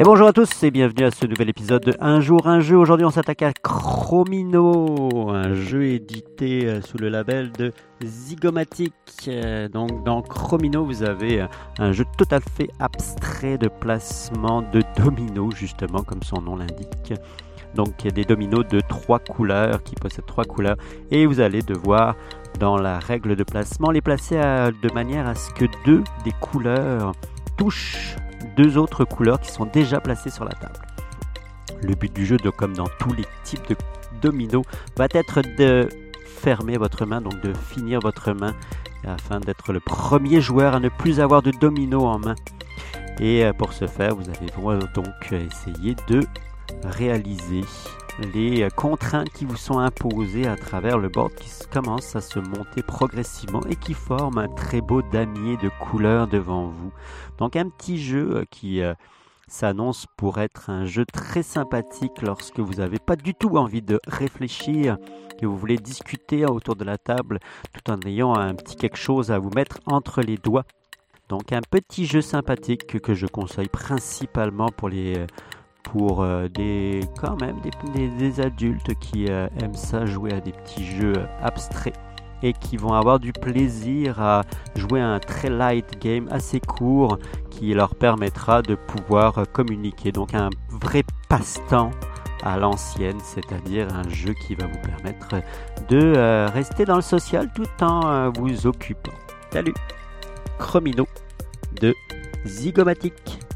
Et bonjour à tous et bienvenue à ce nouvel épisode de Un jour un jeu. Aujourd'hui on s'attaque à Chromino, un jeu édité euh, sous le label de Zygomatic. Euh, donc dans Chromino vous avez euh, un jeu tout fait abstrait de placement de dominos justement comme son nom l'indique. Donc des dominos de trois couleurs qui possèdent trois couleurs et vous allez devoir dans la règle de placement les placer de manière à ce que deux des couleurs touchent deux autres couleurs qui sont déjà placées sur la table. Le but du jeu, comme dans tous les types de dominos, va être de fermer votre main, donc de finir votre main afin d'être le premier joueur à ne plus avoir de domino en main. Et euh, pour ce faire, vous allez donc essayer de réaliser les contraintes qui vous sont imposées à travers le board qui commence à se monter progressivement et qui forme un très beau damier de couleurs devant vous. Donc un petit jeu euh, qui euh, s'annonce pour être un jeu très sympathique lorsque vous n'avez pas du tout envie de réfléchir, que vous voulez discuter autour de la table tout en ayant un petit quelque chose à vous mettre entre les doigts. Donc un petit jeu sympathique que je conseille principalement pour les pour euh, des quand même des, adultes qui euh, aiment ça jouer à des petits jeux abstraits et qui vont avoir du plaisir à jouer un très light game assez court qui leur permettra de pouvoir communiquer. Donc un vrai passe-temps à l'ancienne, c'est-à-dire un jeu qui va vous permettre de euh, rester dans le social tout en vous occupant. Salut Chromino de Zygomatic.